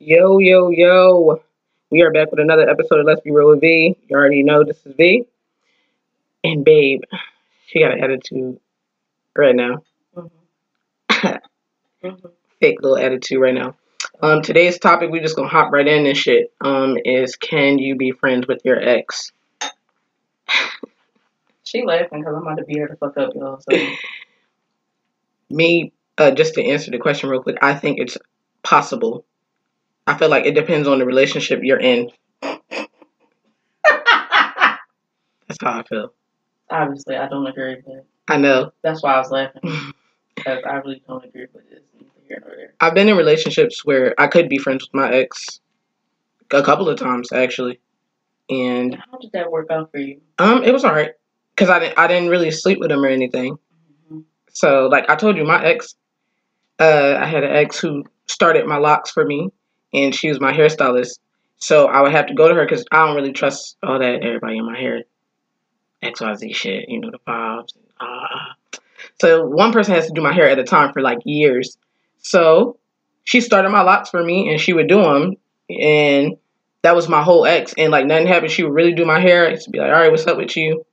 Yo, yo, yo. We are back with another episode of Let's Be Real with V. You already know this is V. And babe, she got an attitude right now. Fake little attitude right now. Um, today's topic, we're just gonna hop right in and shit. Um, is can you be friends with your ex? She laughing because I'm about to beat her the fuck up, y'all. So Me, uh, just to answer the question real quick, I think it's possible. I feel like it depends on the relationship you're in. That's how I feel. obviously I don't agree, but I know. that's why I was laughing because I really don't agree with this. Here nor there. I've been in relationships where I could be friends with my ex a couple of times actually, and How did that work out for you? um, it was alright because I didn't I didn't really sleep with him or anything. Mhm. So like I told you, my ex, uh, I had an ex who started my locks for me, and she was my hairstylist. So I would have to go to her because I don't really trust all that everybody in my hair, X Y Z shit, you know the vibes. Ah. So one person has to do my hair at a time for like years. So she started my locks for me, and she would do them, and that was my whole ex. And like nothing happened, she would really do my hair. To be like, all right, what's up with you?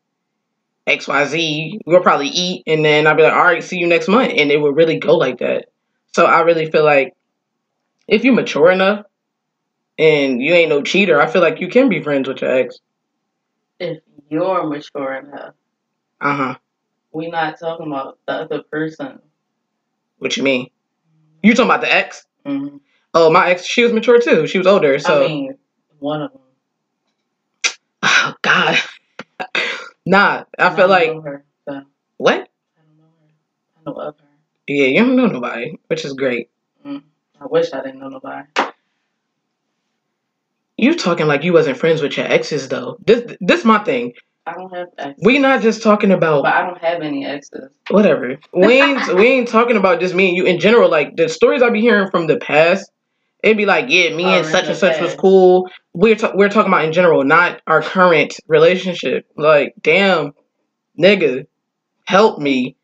XYZ, we'll probably eat, and then I'll be like, all right, see you next month. And it would really go like that. So I really feel like if you mature enough and you ain't no cheater, I feel like you can be friends with your ex. If you're mature enough, Uh huh. we not talking about the other person. What you mean? You talking about the ex? Mhm. Oh, my ex, she was mature too. She was older. So, I mean, one of them. oh, God. nah, I And feel like, her, so I what? don't know her. I know of her. Yeah, you don't know nobody, which is great. I wish I didn't know nobody. You talking like you wasn't friends with your exes though. This this my thing. I don't have exes. We not just talking about but I don't have any exes. whatever. We ain't we ain't talking about just me and you in general. Like the stories I be hearing from the past, it'd be like, yeah, me Oh, and such and such was cool. We're ta- we're talking about in general, not our current relationship. Like, damn, nigga, help me.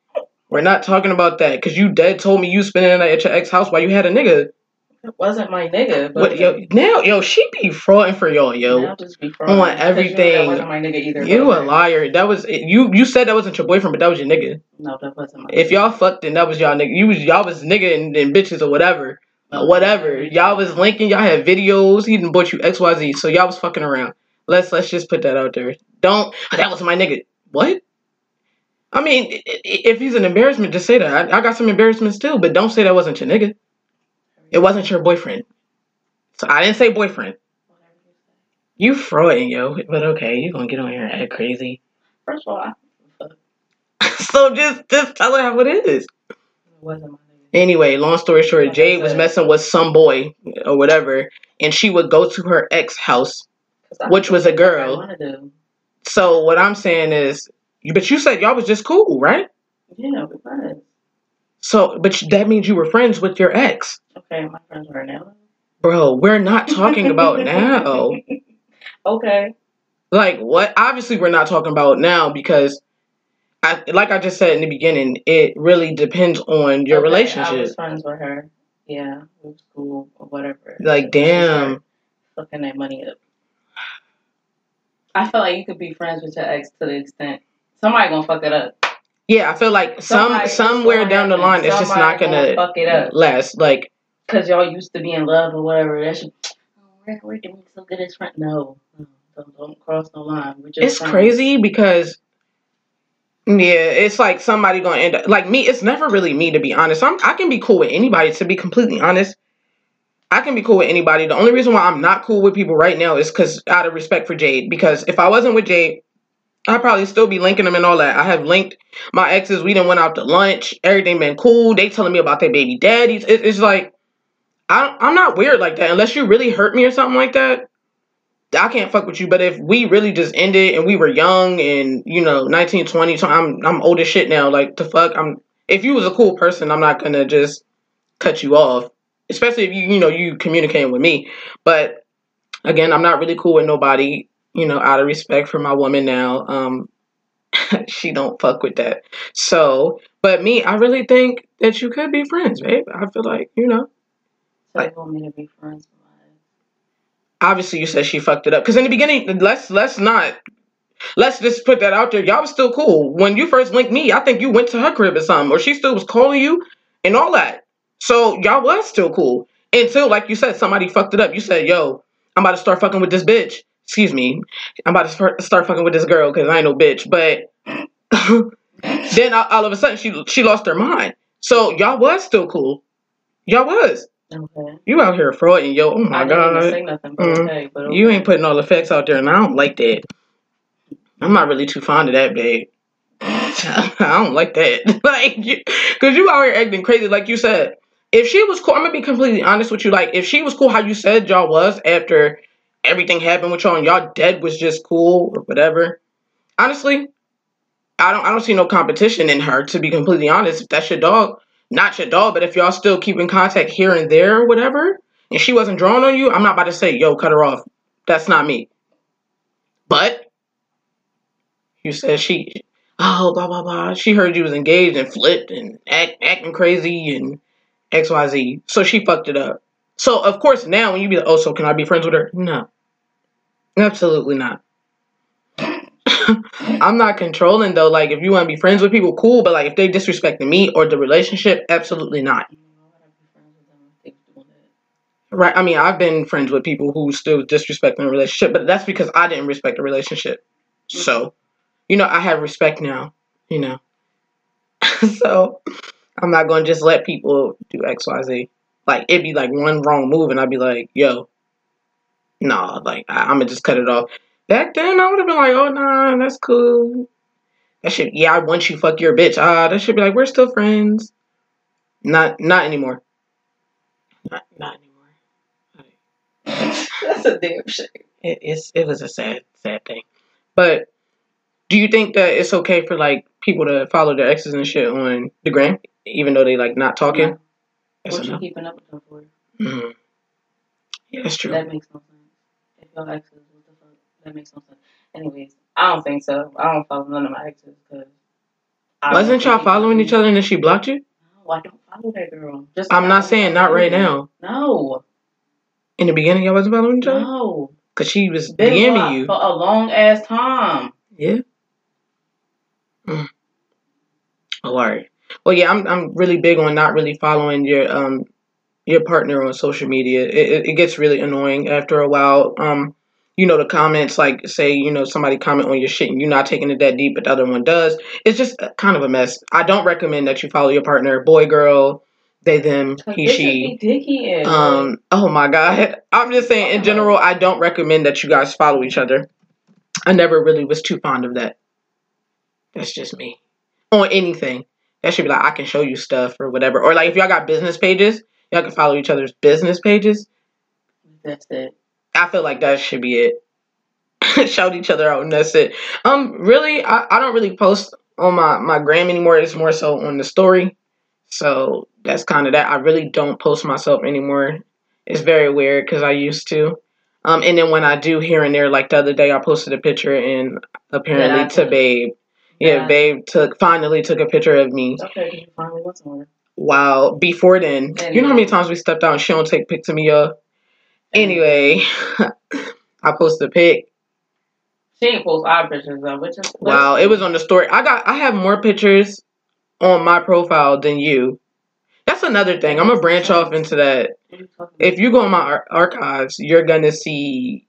We're not talking about that because you dead told me you spending the night at your ex house while you had a nigga. It wasn't my nigga. But What yo now yo she be frauding for y'all yo. Now just be on frauding. 'Cause you know everything. That wasn't my nigga either. You a liar. That was you. You said that wasn't your boyfriend, but that was your nigga. No, that wasn't my. If nigga. y'all fucked, then that was y'all nigga. You was y'all was nigga and, and bitches or whatever, Uh, whatever. Y'all was linking. Y'all had videos. He didn't bought you X Y Z. So y'all was fucking around. Let's let's just put that out there. Don't. "Oh, that was my nigga. What? I mean, if he's an embarrassment, just say that. I, I got some embarrassment still, but don't say that wasn't your nigga. It wasn't your boyfriend. So I didn't say boyfriend. You frauding, yo. But okay, you gonna get on here and act crazy. First of all, I, so just just tell her how it is. wasn't my nigga. Anyway, long story short, Like Jade was messing with some boy or whatever, and she would go to her ex house, Which was a girl. I want to do. So what I'm saying is, but you said y'all was just cool, right? Yeah, we friends. So, but that means you were friends with your ex, Okay, my friends are now. bro. We're not talking about now. Okay. Like what? Obviously, we're not talking about now because, I like I just said in the beginning, it really depends on your Okay, I relationship. was friends with her. Yeah, it was cool or whatever. Like, She damn. Fucking that money up. I feel like you could be friends with your ex to the extent somebody gonna fuck it up. Yeah, I feel like some Somebody- it's somewhere down the line, it's just not gonna, fuck it up last. Like, because y'all used to be in love or whatever. That's just, oh, we're, we're doing so good as friends. No, no, don't, don't cross the line. We're just it's friends. crazy because yeah it's like somebody gonna end up like me it's never really me to be honest I'm, i can be cool with anybody to be completely honest i can be cool with anybody the only reason why i'm not cool with people right now is because out of respect for jade because if i wasn't with jade i'd probably still be linking them and all that i have linked my exes we didn't went out to lunch everything been cool they telling me about their baby daddies it, it's like I, i'm not weird like that unless you really hurt me or something like that I can't fuck with you. But if we really just ended and we were young and you know 19, 20, so I'm I'm old as shit now. Like the fuck, I'm. If you was a cool person, I'm not gonna just cut you off. Especially if you you know you communicating with me. But again, I'm not really cool with nobody. You know, out of respect for my woman now. Um, she don't fuck with that. So, but me, I really think that you could be friends, babe. I feel like you know. So you want me to be friends with obviously you said she fucked it up because in the beginning, let's let's not. Let's just put that out there. Y'all was still cool. When you first linked me, I think you went to her crib or something, or she still was calling you and all that. So y'all was still cool. Until, like you said, somebody fucked it up. You said, yo, I'm about to start fucking with this bitch. Excuse me. I'm about to start, fucking with this girl because I ain't no bitch. But then all, all of a sudden she she lost her mind. So y'all was still cool. Y'all was. Okay. You out here frauding, yo. Oh my I didn't even god. say nothing, Mhm. okay. You ain't putting all the facts out there, and I don't like that. I'm not really too fond of that, babe. I don't like that. like, because you out here acting crazy, like you said. If she was cool, I'm gonna be completely honest with you. Like, if she was cool, how you said y'all was after everything happened with y'all, and y'all dead was just cool or whatever. Honestly, I don't. I don't see no competition in her. To be completely honest, if that's your dog, not your dog, but if y'all still keep in contact here and there or whatever, and she wasn't drawing on you, I'm not about to say, yo, cut her off. That's not me. But you said she, oh, blah, blah, blah. She heard you was engaged and flipped and act, acting crazy and XYZ. So she fucked it up. So, of course, now when you be like, oh, so can I be friends with her? No. Absolutely not. I'm not controlling though. Like, if you want to be friends with people, cool. But like, if they disrespecting me or the relationship, absolutely not. You know, I gotta be friends with them if they doing that. Right. I mean, I've been friends with people who still disrespecting a relationship, but that's because I didn't respect the relationship. Mm-hmm. So, you know, I have respect now, you know. so, I'm not going to just let people do XYZ. Like, it'd be like one wrong move, and I'd be like, yo, nah, like, I- I'm going to just cut it off. Back then, I would have been like, oh, nah, that's cool. That should yeah, I want you, fuck your bitch. Ah, that should be like, we're still friends. Not, not anymore. Not, not anymore. That's a damn shame. it, it's it was a sad sad thing. But do you think that it's okay for like people to follow their exes and shit on the gram, even though they like not talking? That's What you keeping up with them for? Mm-hmm. Yeah, that's true. That makes no sense. If your exes, what the fuck? That makes no sense. Anyways, I don't think so. I don't follow none of my exes because. Wasn't y'all following each other and then she blocked you? No, I don't follow that girl. Just I'm not saying not right now. No, In the beginning, y'all wasn't following each other no. because she was Been DMing you. for a long ass time. Yeah. Mm. Oh, all right. Well, yeah, I'm I'm really big on not really following your um your partner on social media. It it, it gets really annoying after a while. Um, you know the comments like say you know somebody comment on your shit and you're not taking it that deep, but the other one does. It's just kind of a mess. I don't recommend that you follow your partner, boy, girl, they, them, he, she. be dicky and Um. Oh my God. I'm just saying in general, I don't recommend that you guys follow each other. I never really was too fond of that. That's just me. On anything. That should be like I can show you stuff or whatever. Or like if y'all got business pages, y'all can follow each other's business pages. that's it. I feel like that should be it. Shout each other out and that's it. Um really I, I don't really post on my, my gram anymore. It's more so on the story. So that's kind of that. I really don't post myself anymore. It's very weird because I used to. Um, and then when I do here and there, like the other day, I posted a picture and apparently Yeah, to. Babe. Yeah. Babe took finally took a picture of me. Okay, you finally. Wow. Before then, And- you know how many times we stepped out and she don't take pics of me, y'all. Anyway, I posted a pic. She ain't post our pictures though, which is Wow, it was on the story. I got I have more pictures on my profile than you. That's another thing. I'm gonna branch off into that. What are you talking If you go in my ar- archives, you're gonna see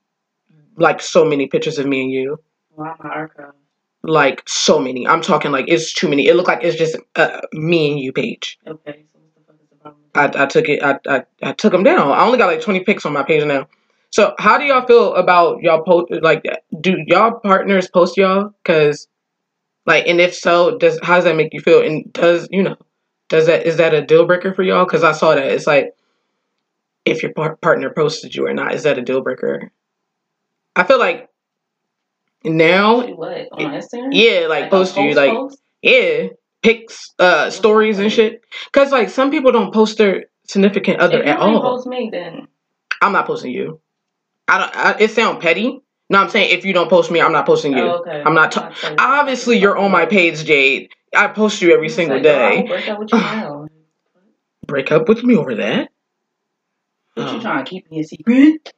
like so many pictures of me and you. Wow, my archive. Like so many. I'm talking like it's too many. It looked like it's just uh, me and you page. Okay, so what the fuck is the problem? with I, I took it. I, I I took them down. I only got like 20 pics on my page now. So how do y'all feel about y'all post like do y'all partners post y'all? Cause like and if so, does how does that make you feel? And does you know does that is that a deal breaker for y'all? Cause I saw that it's like if your par- partner posted you or not, is that a deal breaker? I feel like now, you what on Instagram? yeah, like a post you like post? yeah pics, uh, stories and shit. Cause like some people don't post their significant other If you at all. post me, then I'm not posting you. I don't. I, it sound petty. No, I'm saying if you don't post me, I'm not posting you. oh, okay. I'm not. ta- Obviously, you're on my page, Jade. I post you every single say, "Girl, I will day. break up with you now. Break up with me over that? What you Oh. trying to keep me a secret?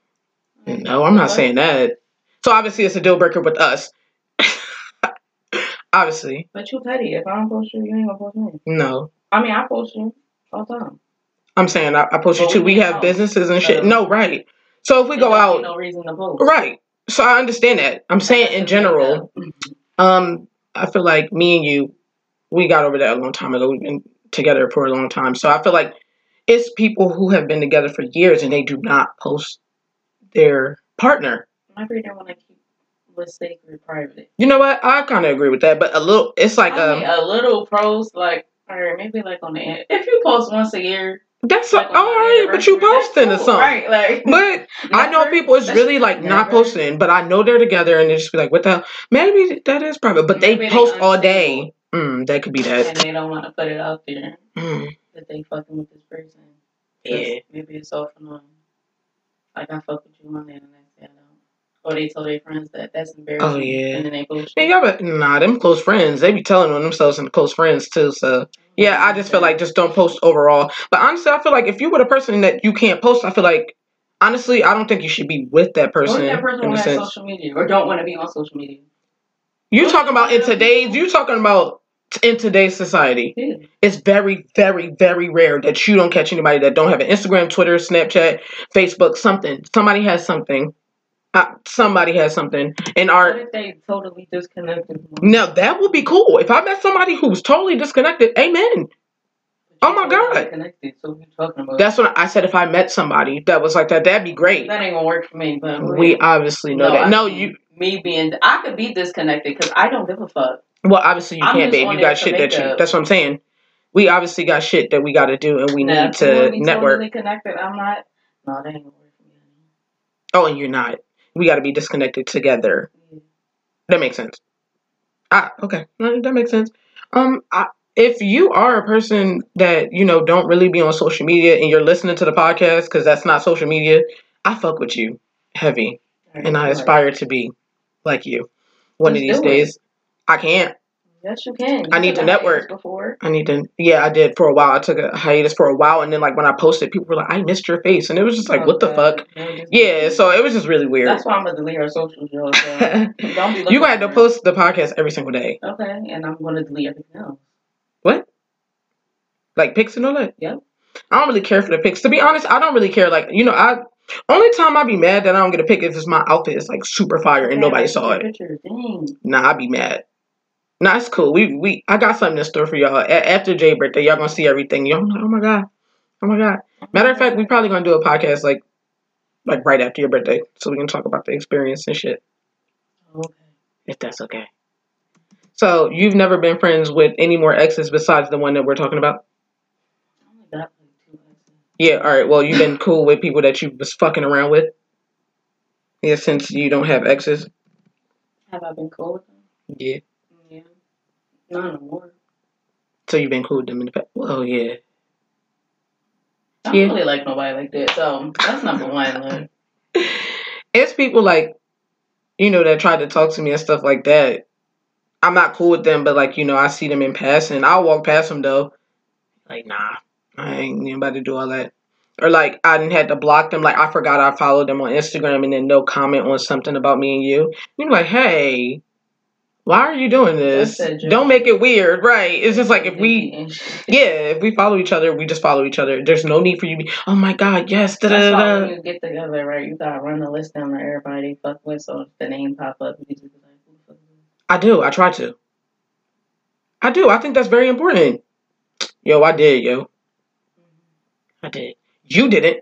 No, I'm not What? saying that. So obviously it's a deal breaker with us. obviously, But you petty. If I don't post you, you ain't gonna post me. no. I mean, I post you all the time. I'm saying I, I post you too. we We have businesses and shit. No, right. So if we go out, No reason to post. right. So I understand that. I'm saying in general, um, I feel like me and you, we got over that a long time ago. We've been together for a long time. So I feel like it's people who have been together for years and they do not post their partner. Maybe they want to keep what's sacred private. You know what? I kind of agree with that, but a little. It's like I mean, um, a little post, like, or maybe like on the end. If you post once a year, that's like all on the right, but you posting or something. right? Like, But I know people is really like not posting, but I know they're together and they just be like, "What the hell?" Maybe that is private, but they Maybe they post all day. Mm, that could be that. and they don't want to put it out there Mm, that they fucking with this person. yeah. Maybe it's off and on. Like I fuck with you one day and the next day I don't. Or they tell their friends that that's embarrassing. Oh, yeah. And then they bullshit. Man, y'all, but nah, them close friends, they be telling on themselves and close friends too. So yeah, I just feel like just don't post overall. But honestly, I feel like if you were the person that you can't post, I feel like honestly, I don't think you should be with that person. Or that person on social media or don't want to be on social media. You talking about in today's? You talking about in today's society? Yeah. It's very, very, very rare that you don't catch anybody that don't have an Instagram, Twitter, Snapchat, Facebook, something. Somebody has something. Uh, somebody has something. And What if they totally disconnected? now that would be cool. If I met somebody who's totally disconnected, amen. Oh my God. So you talking about? That's what I said. If I met somebody that was like that, that'd be great. that ain't gonna work for me. But We obviously know that. I No, you. Me being, I could be disconnected because I don't give a fuck. Well, obviously you I'm can't, babe. You got shit that you. That's what I'm saying. We obviously got shit that we got to do, and we Now, need wanna network. Totally connected. I'm not. No, that ain't gonna work for me. Oh, and you're not. We got to be disconnected together. That makes sense. Ah, okay, Mm, that makes sense. Um, I, if you are a person that you know don't really be on social media and you're listening to the podcast because that's not social media, I fuck with you heavy, and I aspire to be like you. One of these days, I can't. Yes, you can. You I need to network. Before. I need to. Yeah, I did for a while. I took a hiatus for a while, and then like when I posted, people were like, "I missed your face," and it was just like, Oh, "What the God. fuck?" No, just- Yeah, so it was just really weird. That's why I'm gonna delete our socials. So don't be you gonna have to post the podcast every single day. Okay, and I'm gonna delete everything else. What? Like pics and all that? Yep. I don't really care for the pics. To be honest, I don't really care. Like, you know, I only time I be mad that I don't get a pic is if my outfit is like super fire and Okay, nobody saw it. Picture. Nah, I be mad. Nah, it's cool. We we I got something in store for y'all. A- after Jay birthday, y'all gonna see everything. Y'all like, oh my god. Oh my god. Matter of fact, we probably gonna do a podcast like like right after your birthday. So we can talk about the experience and shit. Okay. If that's okay. So you've never been friends with any more exes besides the one that we're talking about? I only got like two exes. Yeah, all right. Well, you've been cool with people that you was fucking around with. Yeah, since you don't have exes. Have I been cool with them? Yeah. Not no more. So you've been cool with them in the past. Oh yeah. I don't Yeah. really like nobody like that. So that's number one. Like, It's people like, you know, that try to talk to me and stuff like that. I'm not cool with them, but like, you know, I see them in passing. I'll walk past them though. Like, nah, I ain't about to do all that. Or like, I didn't had to block them. Like, I forgot I followed them on Instagram and then no comment on something about me and you. You're like, hey, why are you doing this? Don't make it weird, right? It's just like if we, mm-hmm. yeah, if we follow each other, we just follow each other. There's no need for you to be, oh my god, yes, da da da. you get together, right, you gotta run the list down to everybody fuck with, so if the name pop up, you just like, who the fuck is this? I do. I try to. I do. I think that's very important. Yo, I did, yo. Mm-hmm. I did. You didn't. I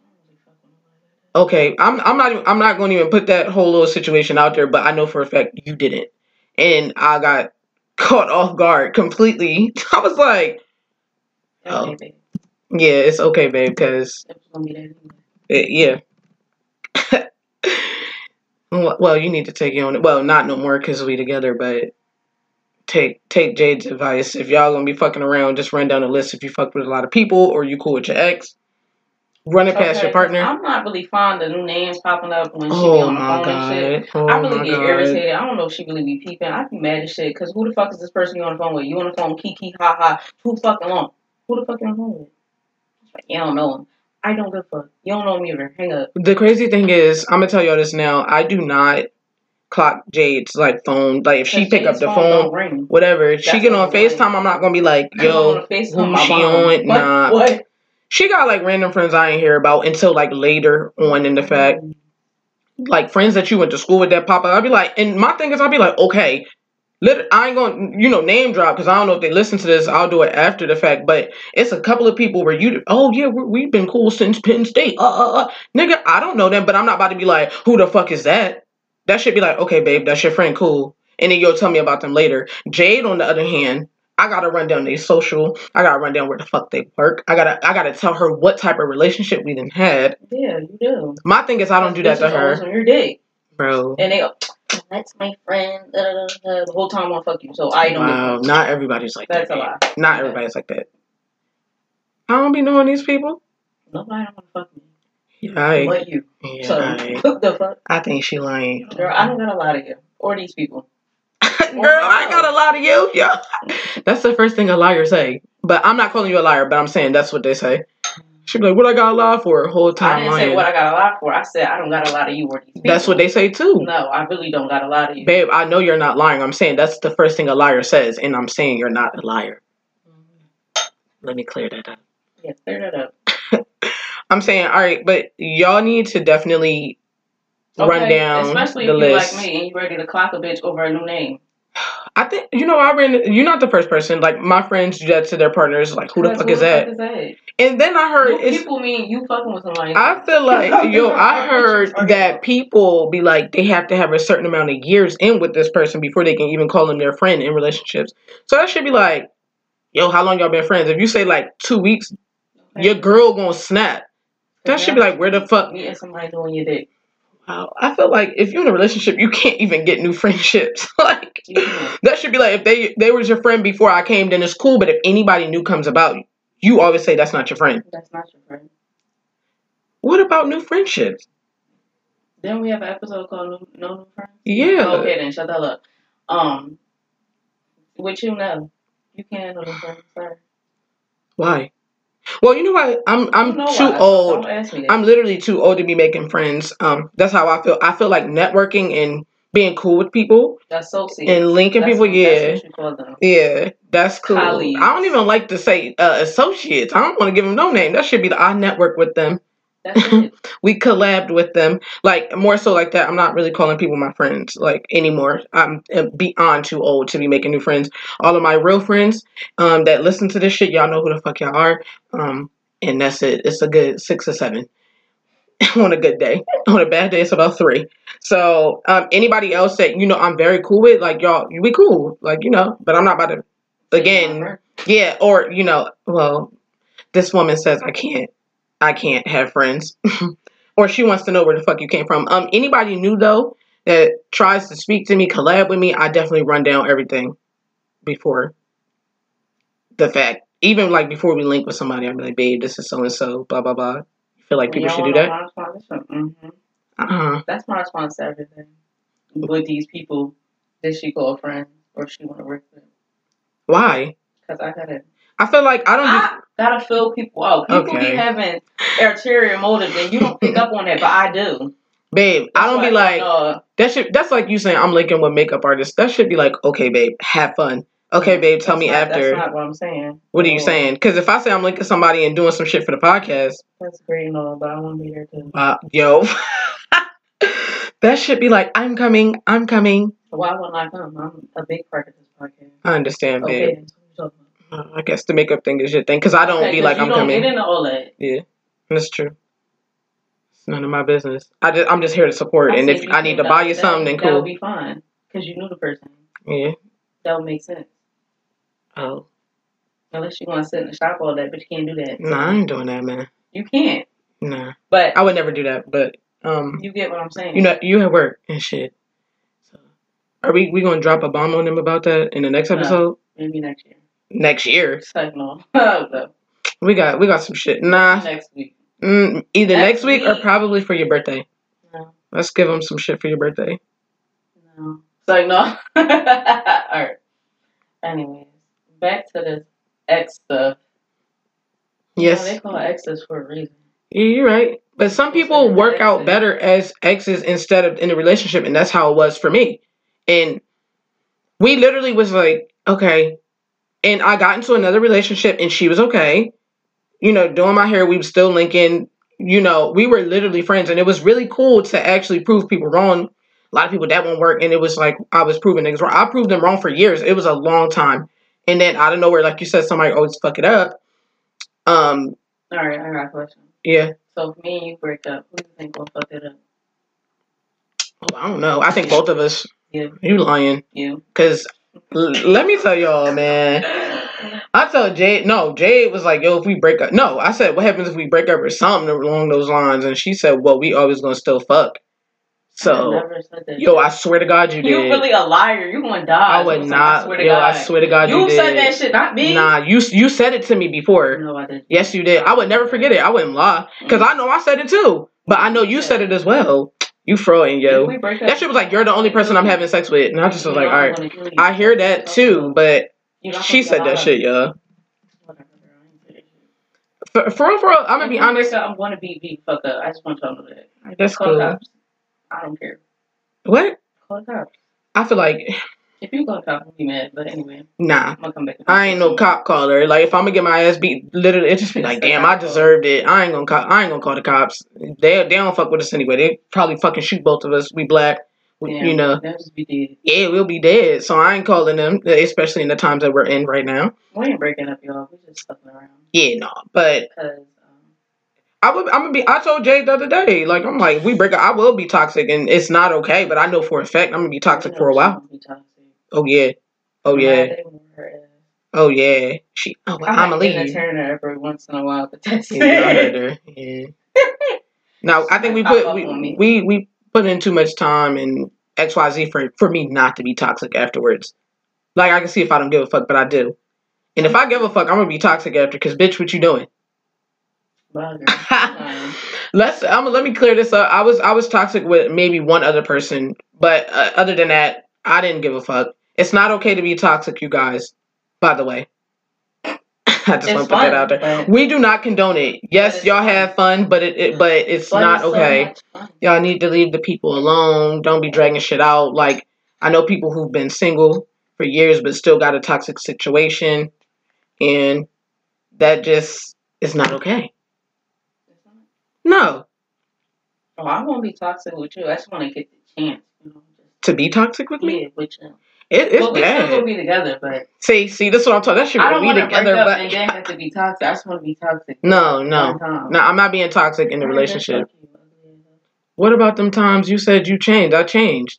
don't really fuck with nobody like that. Okay, I'm. I'm not. even- I'm not going to even put that whole little situation out there. But I know for a fact you didn't, and I got caught off guard completely. I was like, Oh. Okay, babe. "Yeah, it's okay, babe," because It was gonna be that anyway. yeah. well, well, you need to take your own. Well, not no more because we together, but take take Jade's advice. If y'all gonna be fucking around, just run down a list. If you fuck with a lot of people or you cool with your ex, run it past Okay, your partner. I'm not really fond of new names popping up when she be Oh on the phone and shit. Oh I really get god! irritated. I don't know if she really be peeping. I be mad as shit. Cause who the fuck is this person you on the phone with? You on the phone, kiki, ha ha. Too fucking long. Who the fuck you on the phone with? Like, you don't know him. I don't give a fuck. You don't know me either. Hang up. The crazy thing is, I'm gonna tell y'all this now. I do not clock Jade's like phone. Like if she pick up the phone phone, whatever. If she get on Facetime, I'm not gonna be like, yo, who she on? What? Nah. What? She got like random friends I ain't hear about until like later on in the fact. Like friends that you went to school with that pop up. I'd be like, and my thing is, I'd be like, okay, I ain't gonna, you know, name drop because I don't know if they listen to this. I'll do it after the fact. But it's a couple of people where you, oh yeah, we, we've been cool since Penn State. Uh, uh, uh, nigga, I don't know them, but I'm not about to be like, who the fuck is that? That should be like, okay, babe, that's your friend, cool. And then you'll tell me about them later. Jade, on the other hand, I gotta run down their social. I gotta run down where the fuck they work. I gotta, I gotta tell her what type of relationship we done had. Yeah, you do. My thing is, I don't do that to her, on your dick, bro. and they go, "That's my friend." Da, da, da, da. The whole time I want to fuck you, so I don't. Wow, not everybody's like That's that. That's a lie. Not everybody's like that. I don't be knowing these people. Nobody don't want to fuck me, Yeah, you. yeah, so I, what the fuck, I think she lying. girl? I don't got a lot of you or these people. Girl, I got a lot of you. Yeah, that's the first thing a liar say. But I'm not calling you a liar. But I'm saying that's what they say. She be like, "What I got a lie for?" Whole time. I didn't lying. say what I got a lot for. I said I don't got a lot of you or these people. That's what they say too. No, I really don't got a lot of you. Babe, I know you're not lying. I'm saying that's the first thing a liar says, and I'm saying you're not a liar. Mm-hmm. Let me clear that up. Yeah, clear that up. I'm saying, all right, but y'all need to definitely run Okay, down especially the if you list. like me and you ready to clock a bitch over a new name. I think you know I ran. You're not the first person. Like my friends do that to their partners. Like who the Because fuck is that? is that? And then I heard You it's. people mean you fucking with somebody. I feel like yo, I heard that people be like they have to have a certain amount of years in with this person before they can even call them their friend in relationships. So that should be like, yo, how long y'all been friends? If you say like two weeks, your girl gonna snap. That should be like, where the fuck? meeting somebody doing your dick. Wow, I feel like if you're in a relationship, you can't even get new friendships. like can't. that should be like if they they was your friend before I came, then it's cool. But if anybody new comes about, you always say that's not your friend. That's not your friend. What about new friendships? Then we have an episode called No, no New Friends. Yeah. Okay, then shut that up. Um, what you know, you can't handle new friends. Sorry. Why? Well, you know what? I'm I'm You know too why. old. Don't ask me that. I'm literally too old to be making friends. Um, that's how I feel. I feel like networking and being cool with people That's so Associate. and linking That's people. what- Yeah, That's what you call them. yeah, that's cool. Colleagues. I don't even like to say uh, associates. I don't want to give them no name. That should be the I network with them. That's it. we collabed with them. Like more so like that i'm not really calling people my friends like anymore. I'm uh, beyond too old to be making new friends. All of my real friends um that listen to this shit y'all know who the fuck y'all are. Um and that's it. It's a good six or seven on a good day. On a bad day it's about three. So um anybody else that you know i'm very cool with like y'all we cool. Like you know but i'm not about to again yeah or you know well this woman says i can't i can't have friends. Or she wants to know where the fuck you came from. Um anybody new though that tries to speak to me collab with me i definitely run down everything before the fact. Even like before we link with somebody i'm like babe this is so and so blah blah blah. You feel like people should do that? hmm uh-uh That's my response to everything. With these people that she call friends or she want to work with. why? Because I gotta, i feel like i don't do I gotta fill people out. People Okay. be having ulterior motives and you don't pick up on that, but I do. babe i don't be like uh, That should that's like you saying I'm linking with makeup artists. That should be like, okay, babe, have fun. Okay, babe, tell that's me not- after. That's not what I'm saying. What are you saying? Because if I say I'm linking somebody and doing some shit for the podcast, That's great and all, but I want to be there too. uh, yo, that should be like, I'm coming, I'm coming. Why wouldn't I come? I'm a big part of this podcast. I understand, babe. then, so what you talking Uh, I guess the makeup thing is your thing. Because I don't Okay, be like, I'm don't coming. Get into all that. Yeah, that's true. It's none of my business. I just, I'm just here to support. I and if I need to buy you that- something, then cool. That would cool. be fine because you knew the person. Yeah. That would make sense. Oh, Unless you want to sit in the shop all day, but you can't do that. nah, I ain't doing that, man. You can't. Nah, But I would never do that. But um, you get what I'm saying. you know, you at work and shit. So, are we we gonna drop a bomb on them about that in the next No. episode? Maybe next year. Next year, like no. we got we got some shit. Nah, Next week. mm, either next, Next week, or probably for your birthday. No. Let's give them some shit for your birthday. No. It's like no. Alright. Anyways, back to this X stuff. You know, Yes, they call X's for a reason. Yeah, you're right. But some people work out better as exes instead of in a relationship, and that's how it was for me. And we literally was like, okay. And I got into another relationship, and she was okay. You know, doing my hair, we were still linking. You know, we were literally friends, and it was really cool to actually prove people wrong. A lot of people that won't work, and it was like I was proving niggas wrong. I proved them wrong for years. It was a long time, and then out of nowhere, like you said, somebody always fuck it up. Um. All right, I got a question. Yeah. So if me and you break up, who do you think will fuck it up? Oh, I don't know. I think both of us. Yeah. You lying? Yeah. Cause let me tell y'all, man. I told Jade, no, Jade was like, yo, if we break up, no, I said, what happens if we break up or something along those lines? And she said, well, we always gonna still fuck. I So, that. yo, I swear to God, you did. You really a liar. You gonna die. I would not. I swear to yo, God. I swear to God, you, did. You said that shit, not me. Nah, you you said it to me before. No, I didn't. Yes, you did. I would never forget it. I wouldn't lie, cause I know I said it too. But I know you said it as well. You frauding, If yo. we break up, That shit was like, you're the only person I'm having sex with, and I just was like, all right. gonna kill you. I hear that too, but You know I'm she said that shit, yo. you. Whatever, girl, I ain't say that shit. For, for real, for real, I'm gonna be honest. I'm gonna be beat fuck up. I just want y'all to know that. That's cool. I don't care. What? Call the cops. I feel like, If you call the cops, I'll be mad. But anyway, nah. I'm gonna come back. I ain't no cop caller. Like if I'm gonna get my ass beat, literally, it just be like, damn, I deserved it. I ain't gonna call. I ain't gonna call the cops. They they don't fuck with us anyway. They probably fucking shoot both of us. We black, we, Yeah, you know. Just be dead. Yeah, we'll be dead. So I ain't calling them, especially in the times that we're in right now. We ain't breaking up, y'all. We just fucking around. Yeah, no. But um, I would. I'm gonna be. I told Jay the other day. Like I'm like, we break up. I will be toxic, and it's not okay. But I know for a fact I'm gonna be toxic for a while. She be toxic. Oh yeah. Oh yeah. mad they want her ass. Oh yeah. She. Oh, well, I I'm might gonna leave. a turn her every once in a while, but that's Yeah, I heard it. her. Yeah. Now I think we put we, we we put in too much time and X Y Z for for me not to be toxic afterwards. Like I can see if I don't give a fuck, but I do. And if I give a fuck, I'm gonna be toxic after. Cause bitch, what you doing? Let's. I'm gonna let me clear this up. I was I was toxic with maybe one other person, but uh, other than that, I didn't give a fuck. It's not okay to be toxic, you guys. By the way, I just want to put that out there. We do not condone it. Yes, y'all have fun, but it, it but it's But not it's so okay. much. Y'all need to leave the people alone. Don't be dragging shit out. Like I know people who've been single for years but still got a toxic situation, and that just is not okay. No, Oh, I won't be toxic with you. I just want to get the chance. You know, to be toxic with me, yeah, with you. It, it's Well, we still gonna be together, but See, see, this is what I'm talking. That I don't be want to break together, up but and then have to be toxic. I just want to be toxic. no, no, um, no. I'm not being toxic in the relationship. fuck you, ugly ass. What about them times you said you changed? I changed.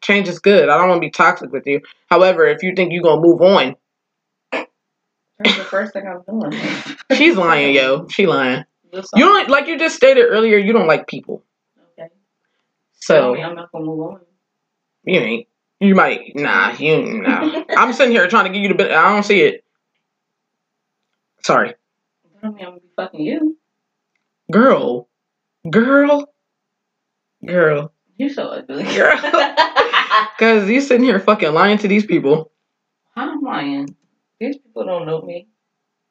Change is good. I don't want to be toxic with you. However, if you think you're gonna move on, That's the first thing I'm doing. she's lying, yo. She lying. You don't like you just stated earlier. You don't like people. Okay. So me I'm not gonna move on. you ain't. You might nah. You nah. I'm sitting here trying to give you the. bit- I don't see it. Sorry, Tell me I'm gonna be fucking you. girl, girl, girl. You're so ugly. Girl. Cause you sitting here fucking lying to these people. I'm lying. These people don't know me.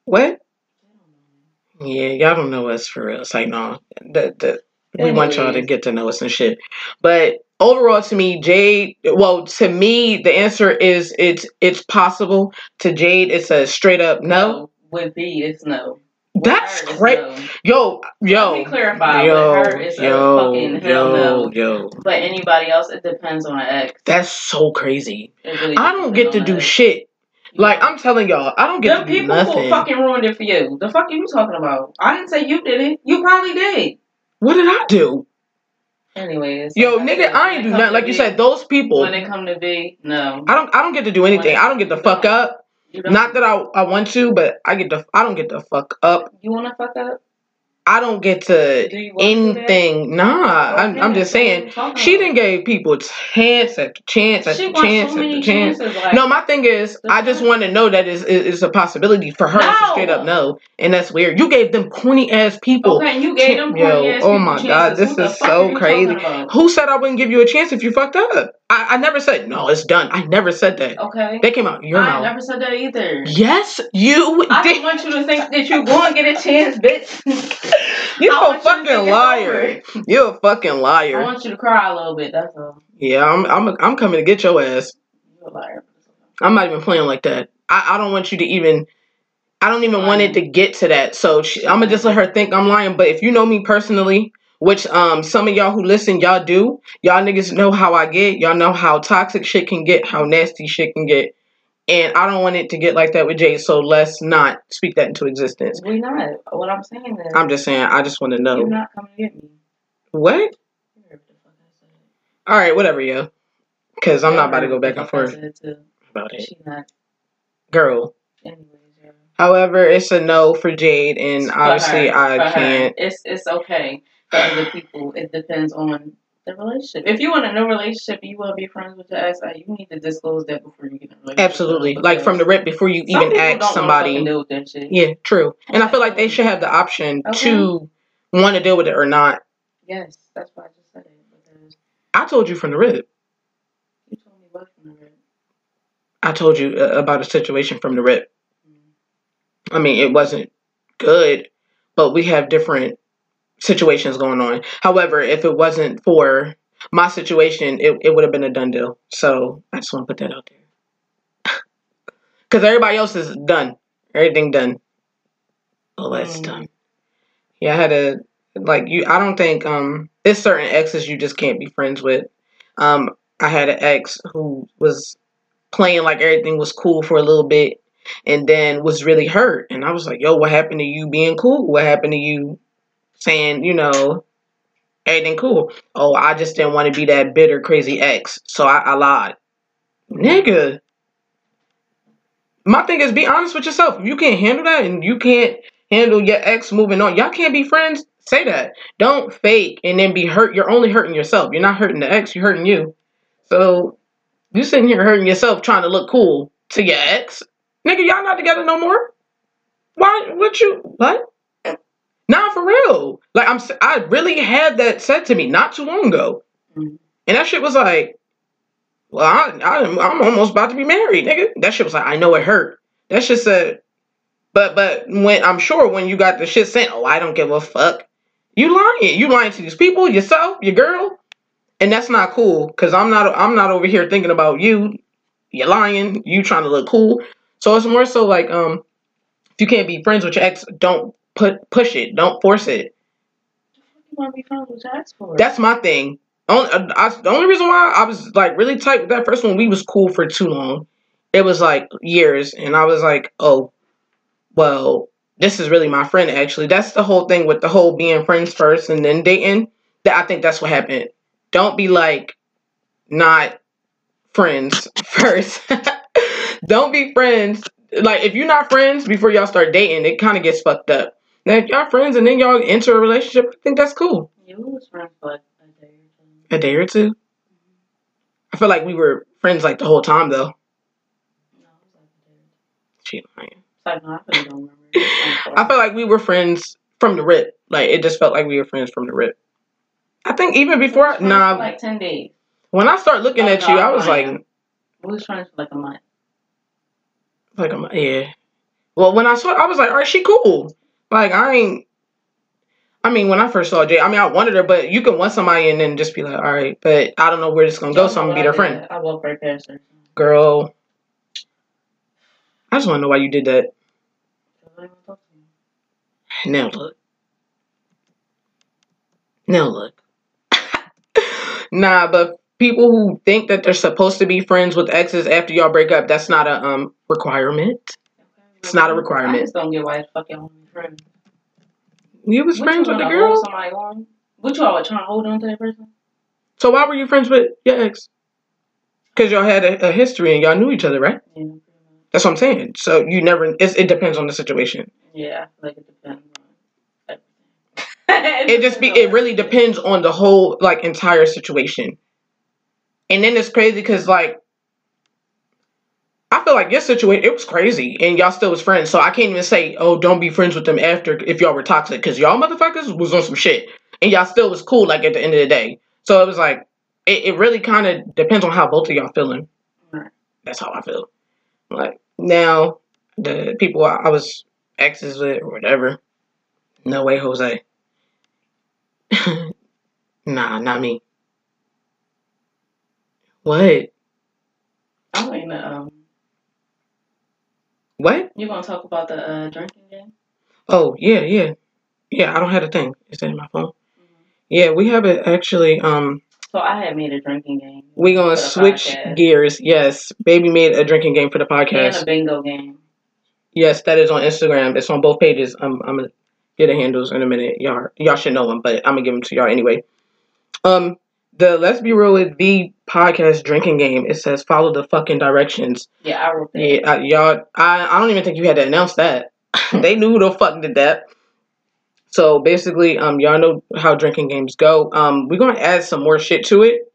What? They don't know me. Yeah, y'all don't know us for real. It's like no, that that we want y'all to get to know us and shit. But overall, to me, Jade. Well, to me, the answer is it's it's possible. To Jade, it's a straight up no. With B, it's no. With That's great. no. Yo, yo, Let me clarify. yo, With her, it's yo, a fucking hell yo, no. yo. But anybody else, it depends on the ex. That's so crazy. Really I don't get to do ex. shit. Like I'm telling y'all, I don't get the to do people nothing. who fucking ruined it for you. The fuck are you talking about? I didn't say you did it. You probably did. What did I do? Anyways. Yo, like nigga, I ain't do nothing. Like you said, those people. When it come to be, no. I don't. I don't get to do anything. I don't get to fuck up. Not that I, I want to, but I get to. I don't get to fuck up. You want to fuck up? I don't get to Do you want to do that? anything. Nah, I'm, I'm just saying. She didn't give people chance after chance after chance so after chance. Like, No, my thing is, I just want to know that it's, it's a possibility for her. No. straight up no, and that's weird. You gave them corny ass people. okay, and you gave them corny ass oh people. oh my chances. God, this Who is so crazy. Who said I wouldn't give you a chance if you fucked up? I, I never said no. It's done. I never said that. Okay. They came out your I mouth. never said that either. Yes, you I did. don't want you to think that you're going to get a chance, bitch. You I a you fucking liar. You're a fucking liar. I want you to cry a little bit. That's all. Yeah, I'm I'm I'm coming to get your ass. You're a liar. I'm not even playing like that. I, I don't want you to even. I don't even want it to get to that. So she, I'm gonna just let her think I'm lying. But if you know me personally, which um some of y'all who listen, y'all do, y'all niggas know how I get. Y'all know how toxic shit can get, how nasty shit can get, and I don't want it to get like that with Jay. So let's not speak that into existence. We're not. What I'm saying is, I'm just saying. I just want to know. you're not coming to get me. what. You heard what the fuck I said. All right, whatever, yo. Because I'm You not about to go back and forth about it, She not. girl. Anyways, yeah. However, it's a no for Jade, and For obviously her, I can't. It's it's okay for other people. It depends on the relationship. If you want a new relationship you will be friends with your ex, like, you need to disclose that before you get in a relationship. Absolutely, like from the rip before you Some even ask don't wanna somebody. deal with that shit. Yeah, true. And I feel like they should have the option Okay. to want to deal with it or not. Yes, that's why I just said it because I told you from the rip. you told me what from the rip. I told you uh, about a situation from the rip. Mm. I mean, it wasn't good, but we have different situations going on. However, if it wasn't for my situation, it, it would have been a done deal. So I just want to put that out there. Because everybody else is done. Everything done. All that's Mm. done. Yeah, I had a like you. I don't think um there's certain exes you just can't be friends with. Um, I had an ex who was playing like everything was cool for a little bit, and then was really hurt. And I was like, "Yo, what happened to you being cool? What happened to you saying, you know, everything cool? Oh, I just didn't want to be that bitter, crazy ex, so I, I lied, nigga." My thing is, be honest with yourself. If you can't handle that, and you can't handle your ex moving on, y'all can't be friends. Say that. Don't fake and then be hurt. You're only hurting yourself. You're not hurting the ex. You're hurting you. So you sitting here hurting yourself trying to look cool to your ex. Nigga, y'all not together no more. Why? What you? What? Nah, for real. Like I'm. I really had that said to me not too long ago, Mhm. and that shit was like, well, I, I, I'm almost about to be married, nigga. That shit was like, I know it hurt. That shit said, but but when I'm sure when you got the shit sent, oh, I don't give a fuck. You lying. You lying to these people, yourself, your girl, and that's not cool. Cause I'm not. I'm not over here thinking about you. You're lying. You trying to look cool. So it's more so like um, if you can't be friends with your ex, don't put push it. Don't force it. You want to be friends with your ex for? That's my thing. Only, uh, I, the only reason why I was like really tight with that first one, we was cool for too long. It was like years, and I was like, oh, well, this is really my friend. Actually, that's the whole thing with the whole being friends first and then dating. That I think that's what happened. Don't be like not friends first. Don't be friends. Like if you're not friends before y'all start dating, it kind of gets fucked up. If y'all friends and then y'all enter a relationship, I think that's cool. Yeah, we was friends for like a day or two. A day or two. I feel like we were friends like the whole time though. No, it was like a day. She lying. Like, no, I really don't remember. It was I felt like we were friends from the rip. Like it just felt like we were friends from the rip. I think even before friends nah, like ten days. when I start looking at no, you, I was lying. like, We was friends for like a month. like I'm yeah. Well, when I saw, I was like, all right, she cool. Like I ain't. I mean, when I first saw Jay, I mean, I wanted her, but you can want somebody and then just be like, all right, but I don't know where this is gonna go, so I'm gonna be their friend. I walked right past her. Girl, I just want to know why you did that. I didn't talk to you. Now look. Now look. nah, but people who think that they're supposed to be friends with exes after y'all break up, that's not a um requirement. It's not a requirement. I just don't get why the fuck y'all want to be friends. You was friends you with the girl, hold Somebody on? What you always trying to hold on to that person? so why were you friends with your ex? Because y'all had a, a history and y'all knew each other, right? Yeah. That's what I'm saying. So you never. It's, it depends on the situation. Yeah, like it depends on. It just be. It really depends on the whole like entire situation. And then it's crazy because like. I feel like your situation it was crazy and y'all still was friends. So I can't even say, oh, don't be friends with them after if y'all were toxic because y'all motherfuckers was on some shit and y'all still was cool like at the end of the day. So it was like it, it really kind of depends on how both of y'all feeling. That's how I feel. Like now, the people I, I was exes with or whatever, No way, Jose. nah, not me. What? I'm waiting to, um, What? you gonna talk about the uh, drinking game? Oh, yeah, yeah. Yeah, I don't have a thing. Is that in my phone? Yeah, we have it actually. Um, So I had made a drinking game. we gonna switch podcast. gears. Yes, baby made a drinking game for the podcast. and a bingo game. Yes, that is on Instagram. It's on both pages. I'm I'm gonna get the handles in a minute. Y'all y'all should know them, but I'm gonna give them to y'all anyway. Um, the Let's Be Real with the podcast drinking game. It says follow the fucking directions. Yeah, I wrote that. Yeah, uh, y'all. I I don't even think you had to announce that. they knew who the fuck did that. So basically, um, y'all know how drinking games go. Um, we're gonna add some more shit to it,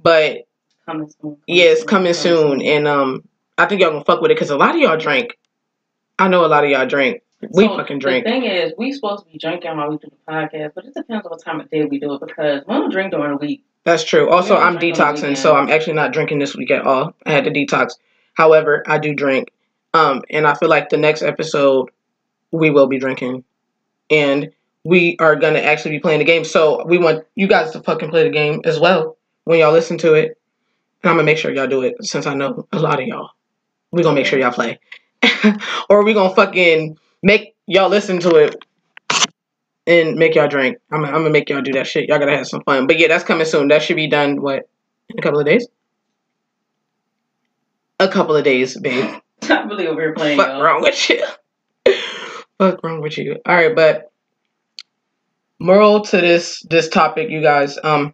but Coming soon. yeah, it's coming soon, and um, I think y'all gonna fuck with it because a lot of y'all drink. I know a lot of y'all drink. We So, fucking drink. The thing is, we supposed to be drinking while we do the podcast, but it depends on what time of day we do it because we don't drink during the week. That's true. Also, I'm drink on the detoxing, so. I'm actually not drinking this week at all. I had to detox. However, I do drink. Um, and I feel like the next episode we will be drinking, and we are gonna actually be playing the game. So we want you guys to fucking play the game as well when y'all listen to it. And I'm gonna make sure y'all do it since I know a lot of y'all. We gonna make sure y'all play, or we gonna fucking make y'all listen to it and make y'all drink. I'm, I'm gonna make y'all do that shit. Y'all gotta have some fun. But yeah, that's coming soon. That should be done. What in a couple of days? A couple of days, babe. I'm really over here playing. Fuck y'all. wrong with you? Fuck wrong with you? All right, but moral to this this topic, you guys. Um,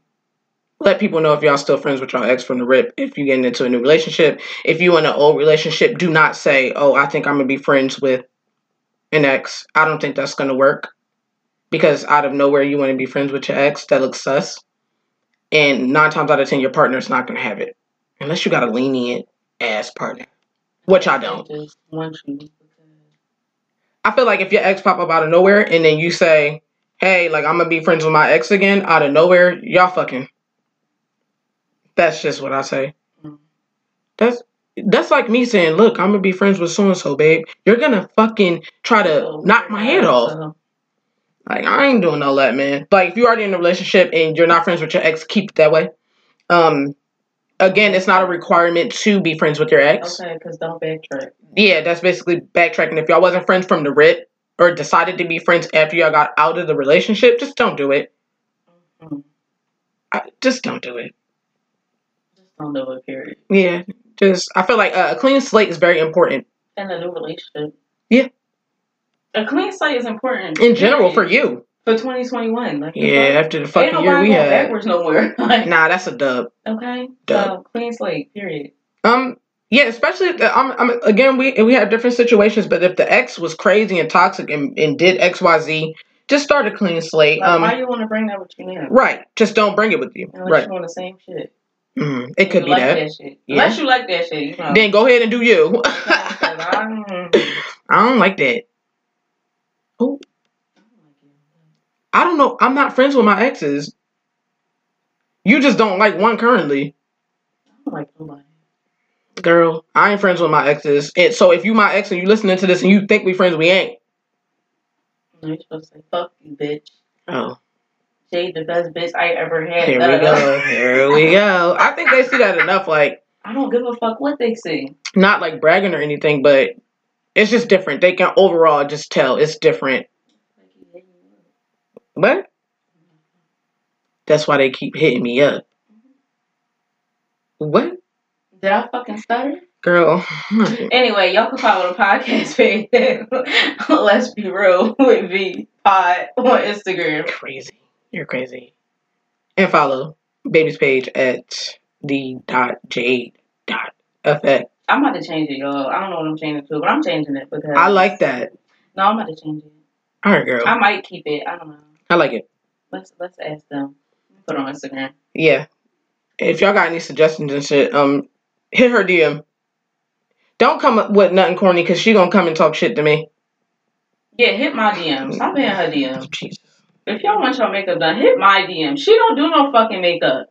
let people know if y'all still friends with y'all ex from the rip. If you getting into a new relationship, if you in an old relationship, do not say, "Oh, I think I'm gonna be friends with an ex." I don't think that's gonna work because out of nowhere you want to be friends with your ex. That looks sus. And nine times out of ten, your partner's not gonna have it unless you got a lenient ass partner, which I don't. They just want you. because- I feel like if your ex pop up out of nowhere and then you say, "Hey, like I'm gonna be friends with my ex again," out of nowhere, y'all fucking. That's just what I say. Mm. That's that's like me saying, "Look, I'm gonna be friends with so and so, babe." You're gonna fucking try to So, knock my head off. Like I ain't doing all that, man. Like if you're already in a relationship and you're not friends with your ex, keep it that way. Um, again, it's not a requirement to be friends with your ex. Okay, because don't backtrack. Yeah, that's basically backtracking. If y'all wasn't friends from the rip or decided to be friends after y'all got out of the relationship, just don't do it. Mhm. I, just don't do it. Just don't do it, period. Yeah, just I feel like uh, a clean slate is very important In a new relationship. Yeah. A clean slate is important. in general for you. For 2021. Like, Yeah, after the fucking year we had. backwards no more. like, Nah, that's a dub. okay. Dub. So, clean slate, period. Um, yeah, especially if the, I'm again we we have different situations, but if the ex was crazy and toxic and, and did X Y Z, just start a clean slate. Like, Um, why you want to bring that with you now? right, just don't bring it with you. Unless Right, you want the same shit. Mhm. it could be like that. shit. Yeah. Unless you like that shit, you know. Then go ahead and do you. I, I don't like that. Oh, I don't know. I'm not friends with my exes. You just don't like one currently. I don't like nobody. Girl, I ain't friends with my exes. And so if you my ex and you listening to this and you think we friends, we ain't. You're supposed to say, fuck you, bitch. Oh, Jade, the best bitch I ever had. here we da. go. Here we go. I think they see that enough. Like, I don't give a fuck what they see. not like bragging or anything, but it's just different. They can overall just tell it's different. But that's why they keep hitting me up. What? Did I fucking stutter? Girl. Anyway, y'all can follow the podcast page. Let's be real with V Pod on Instagram. crazy. You're crazy. And follow baby's page at the dot jade dot effect. I'm about to change it, y'all. I don't know what I'm changing to, but I'm changing it because I like that. No, I'm about to change it. All right, girl. I might keep it. I don't know. I like it. Let's let's ask them. Put it on Instagram. Yeah. If y'all got any suggestions and shit, um, hit her DM. Don't come up with nothing corny because she gonna come and talk shit to me. Yeah, hit my DM. Stop hitting her DM. Jesus. If y'all want your makeup done, hit my DM. She don't do no fucking makeup.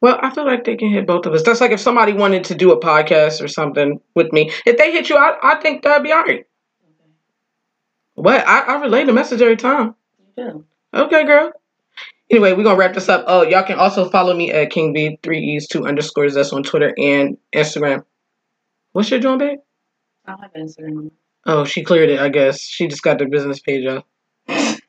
Well, I feel like they can hit both of us. That's like if somebody wanted to do a podcast or something with me. If they hit you, I, I think that'd be all right. What? I, I relay the message every time. You do. Okay, girl. Anyway, we're gonna wrap this up. Oh, y'all can also follow me at King B three E's two underscores. That's on Twitter and Instagram. What's your joint, babe? I don't have Instagram. Oh, she cleared it. I guess she just got the business page up.